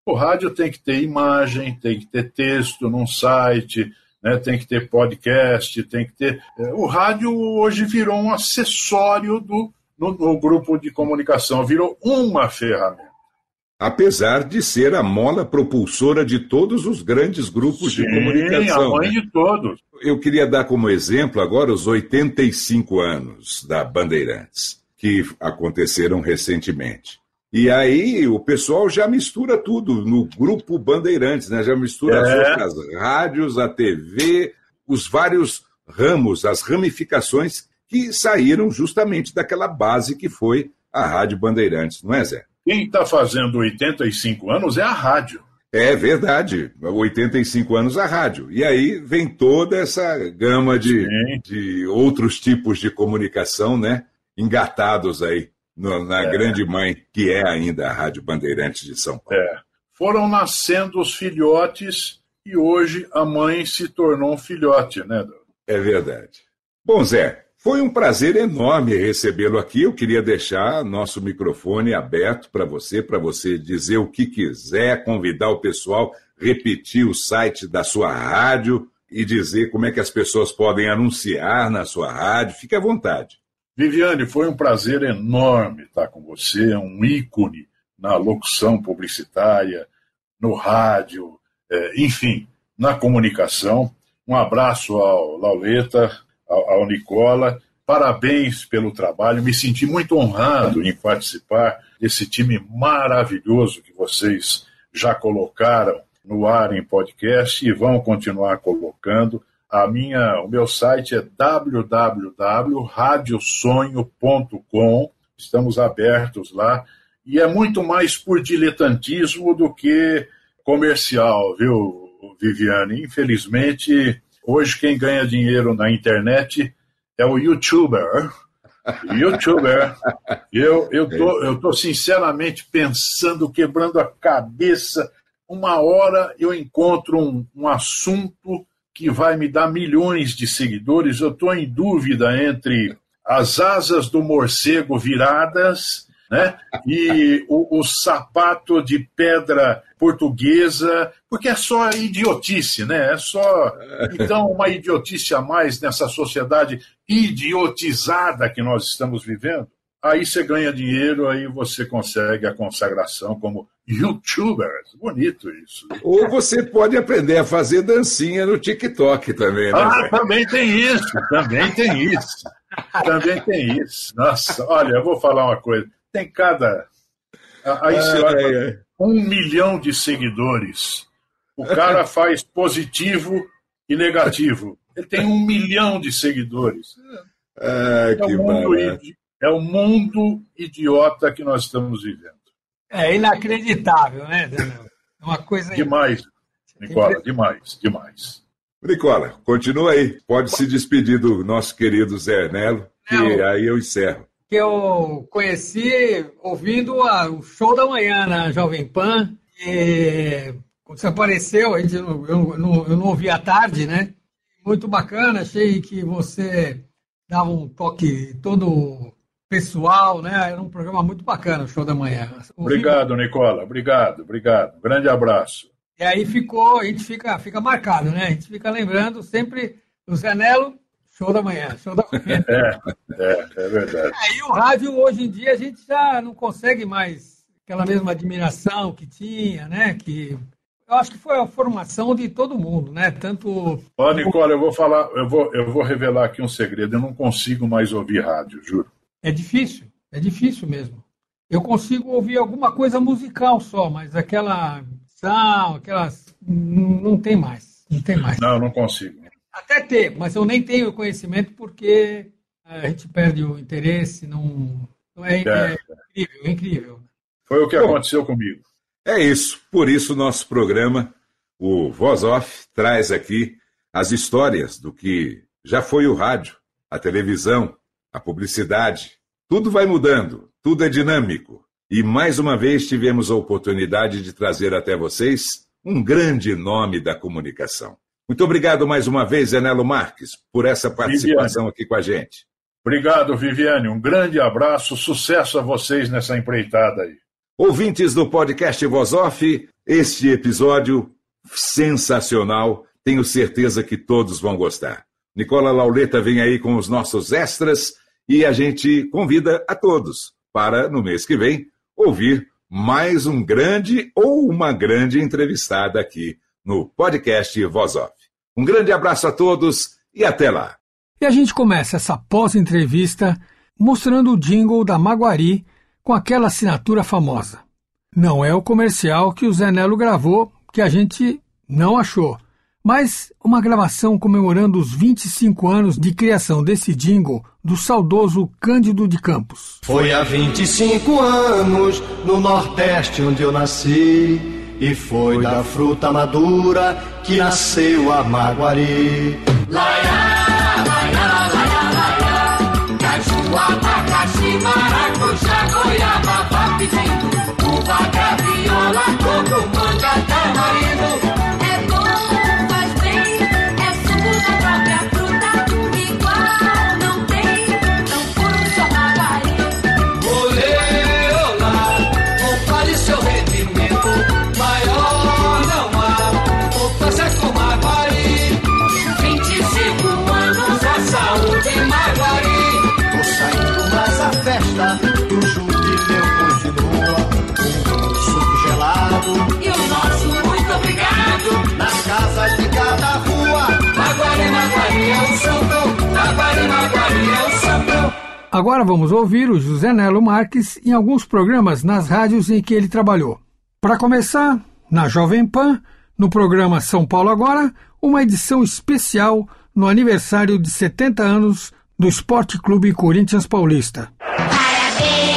O rádio tem que ter imagem, tem que ter texto num site, né, tem que ter podcast, tem que ter. É, o rádio hoje virou um acessório do, no, no grupo de comunicação, virou uma ferramenta. Apesar de ser a mola propulsora de todos os grandes grupos Sim, de comunicação. A mãe né? de todos. Eu queria dar como exemplo agora os 85 anos da Bandeirantes, que aconteceram recentemente. E aí o pessoal já mistura tudo no grupo Bandeirantes, né? Já mistura é. as outras rádios, a TV, os vários ramos, as ramificações que saíram justamente daquela base que foi a Rádio Bandeirantes, não é, Zé? Quem está fazendo 85 anos é a rádio. É verdade, 85 anos a rádio. E aí vem toda essa gama de, de outros tipos de comunicação, né? Engatados aí no, na é. grande mãe, que é ainda a Rádio Bandeirantes de São Paulo. É. Foram nascendo os filhotes e hoje a mãe se tornou um filhote, né? É verdade. Bom, Zé, foi um prazer enorme recebê-lo aqui. Eu queria deixar nosso microfone aberto para você, para você dizer o que quiser, convidar o pessoal, repetir o site da sua rádio e dizer como é que as pessoas podem anunciar na sua rádio. Fique à vontade. Viviane, foi um prazer enorme estar com você, um ícone na locução publicitária, no rádio, é, enfim, na comunicação. Um abraço ao Lauleta, ao, Nicola. Parabéns pelo trabalho. Me senti muito honrado em participar desse time maravilhoso que vocês já colocaram no ar em podcast e vão continuar colocando. A minha, o meu site é www.radiosonho.com. Estamos abertos lá e é muito mais por diletantismo do que comercial, viu, Viviane? Infelizmente, hoje quem ganha dinheiro na internet é o youtuber. Youtuber. Eu eu tô, eu tô sinceramente pensando, quebrando a cabeça. Uma hora eu encontro um, um assunto que vai me dar milhões de seguidores. Eu estou em dúvida entre as asas do morcego viradas né? E o, o, sapato de pedra portuguesa, porque é só idiotice, né? É só então uma idiotice a mais nessa sociedade idiotizada que nós estamos vivendo. Aí você ganha dinheiro, aí você consegue a consagração como youtuber. Bonito isso. Ou você pode aprender a fazer dancinha no TikTok também, né? Ah, também tem isso, também tem isso. Também tem isso. Nossa, olha, eu vou falar uma coisa tem cada. Aí você olha, um milhão de seguidores. O cara faz positivo e negativo. Ele tem um milhão de seguidores. Ah, é, o mundo, é o mundo idiota que nós estamos vivendo. É inacreditável, né, Daniel? É uma coisa. Demais, Nicola, demais, demais. Nicola, continua aí. Pode se despedir do nosso querido Zé Nelo, que aí eu encerro que eu conheci ouvindo a, o show da manhã na Jovem Pan. E, quando você apareceu, a gente, eu, eu, não, eu não ouvi à tarde, né? Muito bacana, achei que você dava um toque todo pessoal, né? Era um programa muito bacana, o show da manhã. Obrigado, Nicola. Obrigado, obrigado. Grande abraço. E aí ficou, a gente fica, fica marcado, né? A gente fica lembrando sempre do Zé Nelo Show da manhã, show da manhã. É, é, é verdade. Aí o rádio, hoje em dia, a gente já não consegue mais aquela mesma admiração que tinha, né? Que eu acho que foi a formação de todo mundo, né? Tanto. Ó, Nicola, eu vou falar, eu vou, eu vou revelar aqui um segredo. Eu não consigo mais ouvir rádio, juro. É difícil, é difícil mesmo. Eu consigo ouvir alguma coisa musical só, mas aquela são, aquelas. Não tem mais. Não tem mais. Não, não consigo. Até ter, mas eu nem tenho conhecimento porque a gente perde o interesse, não, não é, é, é incrível, é incrível. Foi o que Bom, aconteceu comigo. É isso. Por isso, nosso programa, o Voz Off, traz aqui as histórias do que já foi o rádio, a televisão, a publicidade. Tudo vai mudando, tudo é dinâmico. E mais uma vez tivemos a oportunidade de trazer até vocês um grande nome da comunicação. Muito obrigado mais uma vez, Enelo Marques, por essa participação Viviane. aqui com a gente. Obrigado, Viviane. Um grande abraço, sucesso a vocês nessa empreitada aí. Ouvintes do podcast Voz Off, este episódio sensacional, tenho certeza que todos vão gostar. Nicola Lauleta vem aí com os nossos extras e a gente convida a todos para, no mês que vem, ouvir mais um grande ou uma grande entrevistada aqui no podcast Voz Off. Um grande abraço a todos e até lá. E a gente começa essa pós-entrevista mostrando o jingle da Maguari com aquela assinatura famosa. Não é o comercial que o Zé Nelo gravou, que a gente não achou, mas uma gravação comemorando os 25 anos de criação desse jingle do saudoso Cândido de Campos. Foi há 25 anos no Nordeste onde eu nasci. E foi da fruta madura que nasceu a maguari. Laiá, laiá, laiá, laiá. Caju, abacaxi, maracujá, goiaba, vá pedindo. Uva, Agora vamos ouvir o José Nelo Marques em alguns programas nas rádios em que ele trabalhou. Para começar, na Jovem Pan, no programa São Paulo Agora, uma edição especial no aniversário de 70 anos do Esporte Clube Corinthians Paulista. Parabéns!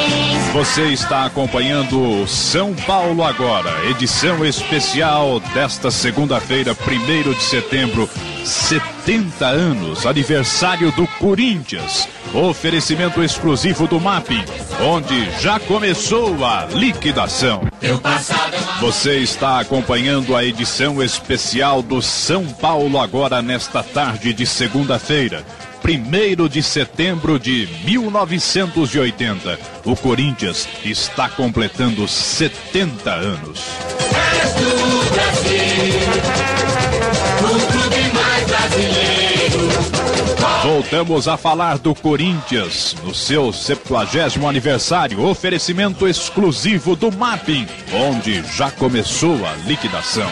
Você está acompanhando São Paulo Agora, edição especial desta segunda-feira, 1 de setembro, 70 anos, aniversário do Corinthians. Oferecimento exclusivo do Mapping, onde já começou a liquidação. Você está acompanhando a edição especial do São Paulo Agora nesta tarde de segunda-feira. 1 de setembro de 1980. O Corinthians está completando 70 anos. Voltamos a falar do Corinthians no seu 70 aniversário. Oferecimento exclusivo do Mapping, onde já começou a liquidação.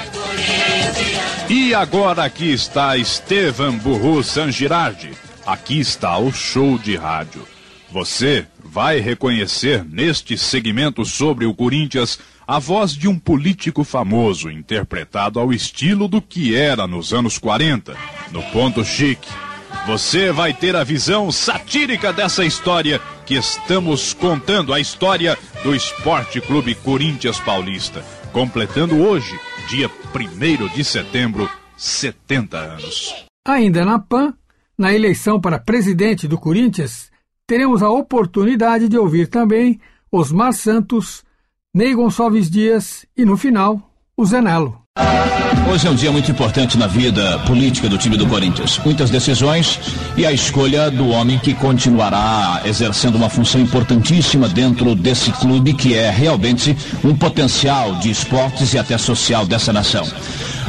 E agora aqui está Estevam Burru Sangirardi Aqui está o show de rádio. Você vai reconhecer neste segmento sobre o Corinthians a voz de um político famoso, interpretado ao estilo do que era nos anos 40, no ponto chique. Você vai ter a visão satírica dessa história que estamos contando, a história do Esporte Clube Corinthians Paulista, completando hoje, dia 1 de setembro, 70 anos. Ainda na PAN, na eleição para presidente do Corinthians, teremos a oportunidade de ouvir também Osmar Santos, Ney Gonçalves Dias e, no final, o Zenelo. Hoje é um dia muito importante na vida política do time do Corinthians. Muitas decisões e a escolha do homem que continuará exercendo uma função importantíssima dentro desse clube que é realmente um potencial de esportes e até social dessa nação.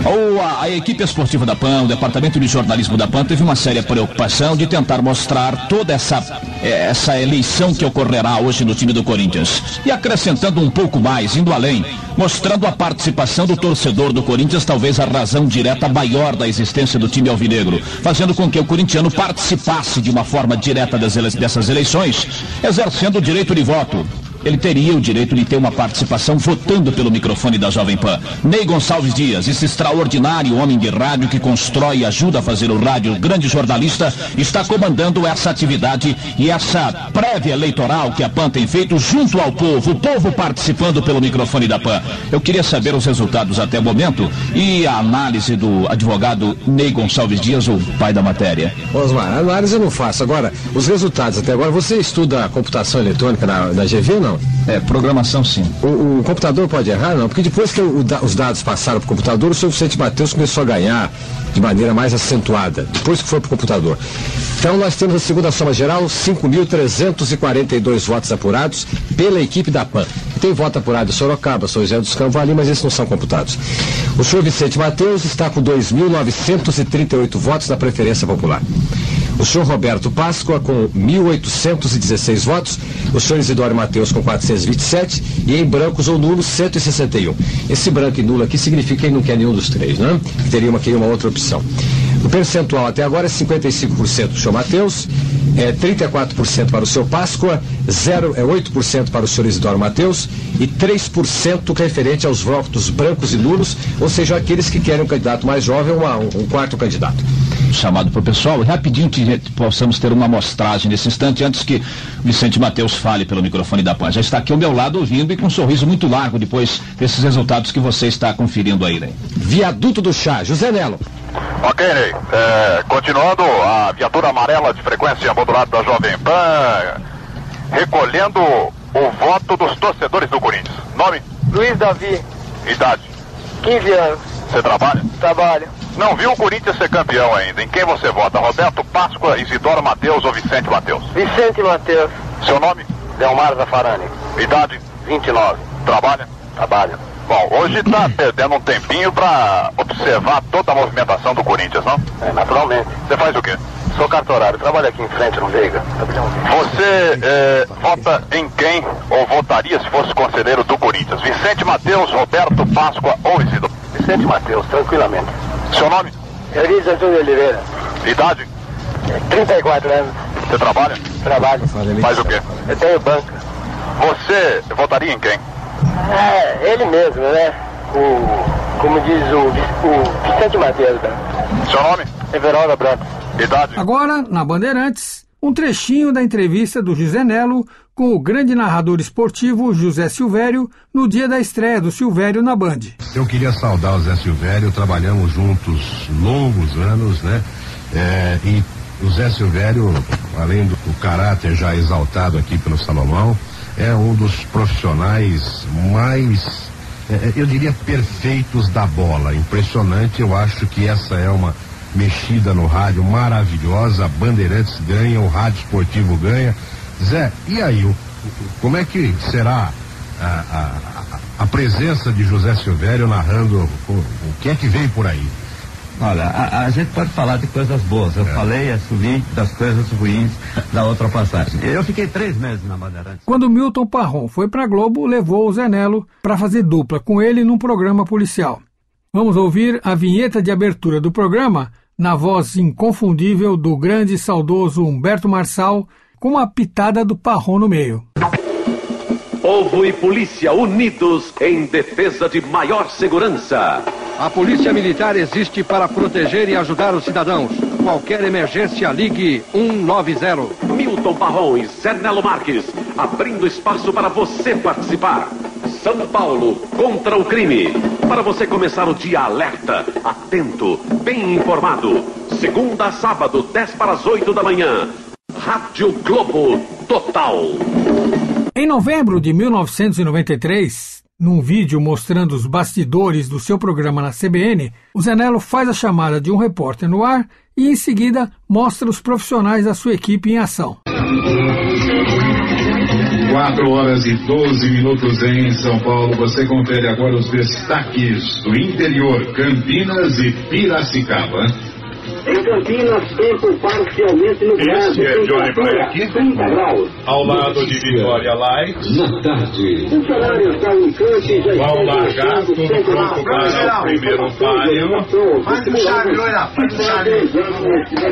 A, a, equipe esportiva da PAN, o departamento de jornalismo da PAN, teve uma séria preocupação de tentar mostrar toda essa, eh, essa eleição que ocorrerá hoje no time do Corinthians. E acrescentando um pouco mais, indo além, mostrando a participação do torcedor do Corinthians, talvez a razão direta maior da existência do time alvinegro, fazendo com que o corintiano participasse de uma forma direta dessas eleições, exercendo o direito de voto ele teria o direito de ter uma participação votando pelo microfone da Jovem Pan. Ney Gonçalves Dias, esse extraordinário homem de rádio que constrói e ajuda a fazer o rádio, grande jornalista, está comandando essa atividade e essa prévia eleitoral que a PAN tem feito junto ao povo, o povo participando pelo microfone da PAN. Eu queria saber os resultados até o momento e a análise do advogado Ney Gonçalves Dias, o pai da matéria. Osmar, análise eu não faço. Agora, os resultados até agora, você estuda a computação eletrônica na, na GV, não? Não? É, programação sim. O, o computador pode errar, não? Porque depois que o, os dados passaram para o computador, o seu Vicente Matheus começou a ganhar de maneira mais acentuada, depois que foi para o computador. Então nós temos a segunda soma geral, 5.342 votos apurados pela equipe da PAN. Tem voto apurado em Sorocaba, São José dos Campos ali, mas esses não são computados. O senhor Vicente Matheus está com 2.938 votos na preferência popular. O senhor Roberto Páscoa com 1.816 votos, o senhor Isidoro Mateus com 427 e em brancos ou nulos 161. Esse branco e nulo aqui significa que ele não quer nenhum dos três, né? Teria uma, uma outra opção. O percentual até agora é 55% do senhor Mateus, é 34% para o senhor Páscoa, 0, é 8% para o senhor Isidoro Mateus e 3% referente aos votos brancos e nulos, ou seja, aqueles que querem um candidato mais jovem, uma, um, um quarto candidato chamado para o pessoal, rapidinho que possamos ter uma amostragem nesse instante, antes que Vicente Mateus fale pelo microfone da PAN. Já está aqui ao meu lado ouvindo e com um sorriso muito largo depois desses resultados que você está conferindo aí, Ney. Viaduto do Chá, José Nelo. Ok, Ney. É, continuando a viatura amarela de frequência modulada da Jovem Pan, recolhendo o voto dos torcedores do Corinthians. Nome? Luiz Davi. Idade? 15 anos. Você trabalha? Trabalho. Não viu o Corinthians ser campeão ainda. Em quem você vota? Roberto Páscoa, Isidoro Mateus ou Vicente Mateus? Vicente Mateus. Seu nome? Delmar Zafarani. Idade? 29. Trabalha? Trabalho. Bom, hoje está perdendo um tempinho para observar toda a movimentação do Corinthians, não? É, naturalmente. Você faz o quê? Sou cartorário, trabalho aqui em frente no Veiga. Você é, vota em quem ou votaria se fosse conselheiro do Corinthians? Vicente Mateus, Roberto Páscoa ou Isidoro? Vicente Mateus, tranquilamente. Seu nome? Elisa Júnior Oliveira. Idade? 34 anos. Você trabalha? Trabalho. Faz o quê? Eu tenho banca. Você votaria em quem? É, ele mesmo, né? O, como diz o, o Vicente. Né? Seu nome? Everalda Branco. Idade? Agora, na Bandeirantes, um trechinho da entrevista do José Nelo com o grande narrador esportivo José Silvério no dia da estreia do Silvério na Band. Eu queria saudar o Zé Silvério, trabalhamos juntos longos anos, né? É, e o Zé Silvério, além do, do caráter já exaltado aqui pelo Salomão, é um dos profissionais mais, é, eu diria, perfeitos da bola. Impressionante, eu acho que essa é uma mexida no rádio maravilhosa, a Bandeirantes ganha, o rádio esportivo ganha. Zé, e aí, como é que será a, a, a, presença de José Silvério narrando o, o que é que vem por aí? Olha, a, a, gente pode falar de coisas boas. Eu é. falei, assumi das coisas ruins da outra passagem. Eu fiquei três meses na Bandeirantes. Quando Milton Parron foi para Globo, levou o Zenelo para fazer dupla com ele num programa policial. Vamos ouvir a vinheta de abertura do programa na voz inconfundível do grande e saudoso Humberto Marçal, com uma pitada do Parron no meio. Povo e polícia unidos em defesa de maior segurança. A Polícia Militar existe para proteger e ajudar os cidadãos. Qualquer emergência, ligue 190. Milton Parron e Zernelo Marques, abrindo espaço para você participar. São Paulo contra o crime. Para você começar o dia alerta, atento, bem informado. Segunda a sábado, 10 para as 8 da manhã. Rádio Globo Total. Em novembro de 1993, num vídeo mostrando os bastidores do seu programa na CBN, o Zanello faz a chamada de um repórter no ar e, em seguida, mostra os profissionais da sua equipe em ação. 4 horas e 12 minutos em São Paulo. Você confere agora os destaques do interior, Campinas e Piracicaba. Em Campinas, tempo parcialmente nublado. Este é Johnny Black. 30 graus. Ao lado de Vitória Light. Na tarde. Funcionários da Unicamp já Vão largar tudo pronto para o primeiro palio.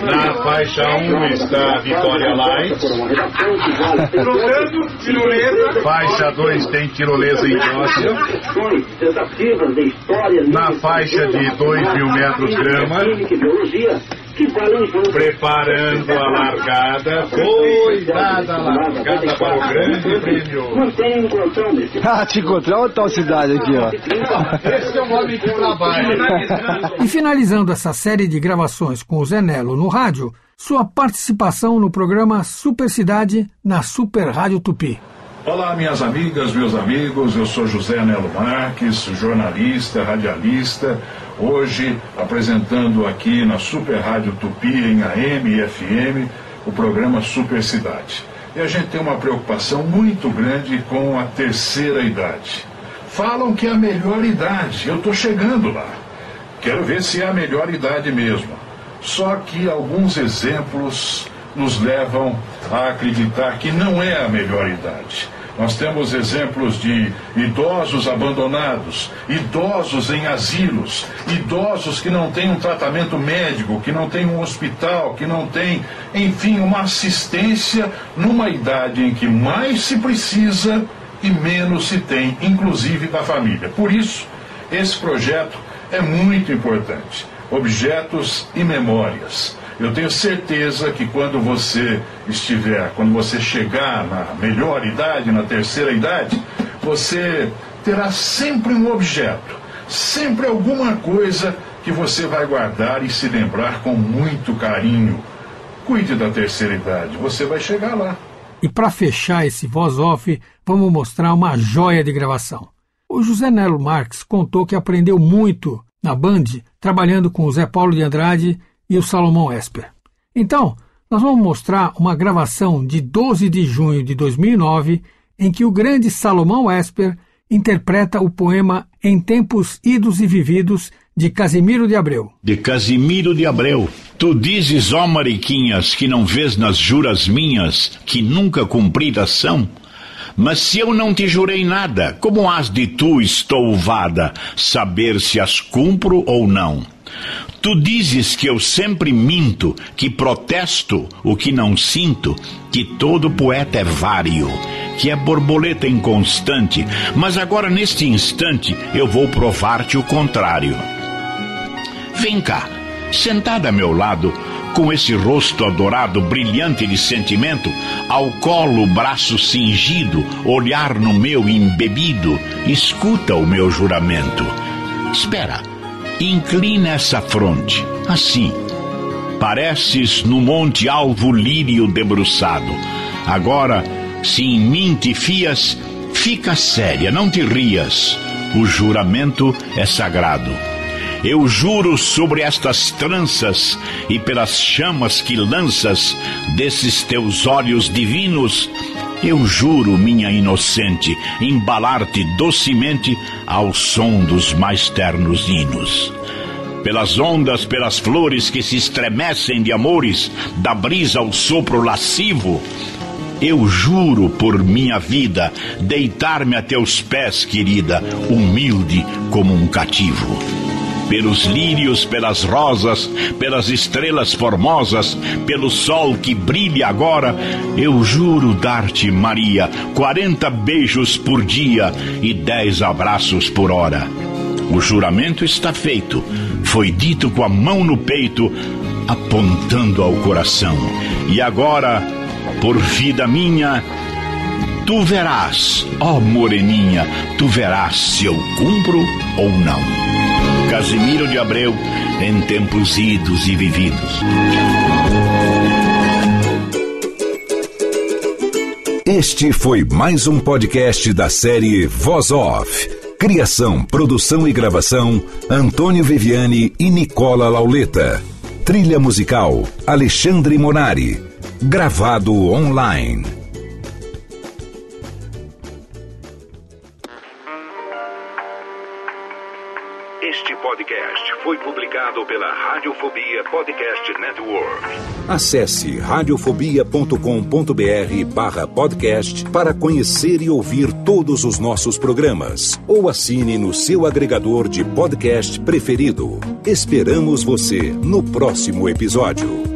Na faixa 1 está Vitória Light. Faixa 2 tem tirolesa em Rócia. Na faixa de 2 mil metros grama. Preparando a largada. Cuidado a largada para o grande prêmio. Ah, te encontrei uma tal cidade aqui, ó. Esse é o homem que trabalha. E finalizando essa série de gravações com o Zenelo no rádio, sua participação no programa Super Cidade na Super Rádio Tupi. Olá, minhas amigas, meus amigos. Eu sou José Nelo Marques, jornalista, radialista. Hoje apresentando aqui na Super Rádio Tupi, em AM e FM, o programa Super Cidade. E a gente tem uma preocupação muito grande com a terceira idade. Falam que é a melhor idade. Eu estou chegando lá. Quero ver se é a melhor idade mesmo. Só que alguns exemplos nos levam a acreditar que não é a melhor idade. Nós temos exemplos de idosos abandonados, idosos em asilos, idosos que não têm um tratamento médico, que não têm um hospital, que não têm, enfim, uma assistência numa idade em que mais se precisa e menos se tem, inclusive da família. Por isso, esse projeto é muito importante. Objetos e memórias. Eu tenho certeza que quando você estiver, quando você chegar na melhor idade, na terceira idade, você terá sempre um objeto, sempre alguma coisa que você vai guardar e se lembrar com muito carinho. Cuide da terceira idade, você vai chegar lá. E para fechar esse voz-off, vamos mostrar uma joia de gravação. O José Nelo Marques contou que aprendeu muito na Band, trabalhando com o Zé Paulo de Andrade e o Salomão Esper. Então, nós vamos mostrar uma gravação de 12 de junho de 2009 em que o grande Salomão Esper interpreta o poema Em Tempos Idos e Vividos de Casimiro de Abreu. De Casimiro de Abreu. Tu dizes, ó Mariquinhas, que não vês nas juras minhas que nunca cumpridas são? Mas se eu não te jurei nada, como has de tu, estouvada, saber se as cumpro ou não? Tu dizes que eu sempre minto, que protesto o que não sinto, que todo poeta é vário, que é borboleta inconstante, mas agora neste instante eu vou provar-te o contrário. Vem cá, sentada a meu lado, com esse rosto adorado, brilhante de sentimento, ao colo braço cingido, olhar no meu embebido, escuta o meu juramento. Espera, inclina essa fronte, assim. Pareces no monte alvo lírio debruçado. Agora, se em mim te fias, fica séria, não te rias. O juramento é sagrado. Eu juro sobre estas tranças e pelas chamas que lanças desses teus olhos divinos, eu juro, minha inocente, embalar-te docemente ao som dos mais ternos hinos. Pelas ondas, pelas flores que se estremecem de amores, da brisa ao sopro lascivo, eu juro por minha vida deitar-me a teus pés, querida, humilde como um cativo pelos lírios, pelas rosas, pelas estrelas formosas, pelo sol que brilha agora, eu juro dar-te, Maria, quarenta beijos por dia e dez abraços por hora. O juramento está feito, foi dito com a mão no peito, apontando ao coração. E agora, por vida minha, tu verás, ó moreninha, tu verás se eu cumpro ou não. Casimiro de Abreu, em tempos idos e vividos. Este foi mais um podcast da série Voz Off. Criação, produção e gravação: Antônio Viviane e Nicola Lauleta. Trilha musical: Alexandre Monari. Gravado online. Acesse radiofobia.com.br barra podcast para conhecer e ouvir todos os nossos programas. Ou assine no seu agregador de podcast preferido. Esperamos você no próximo episódio.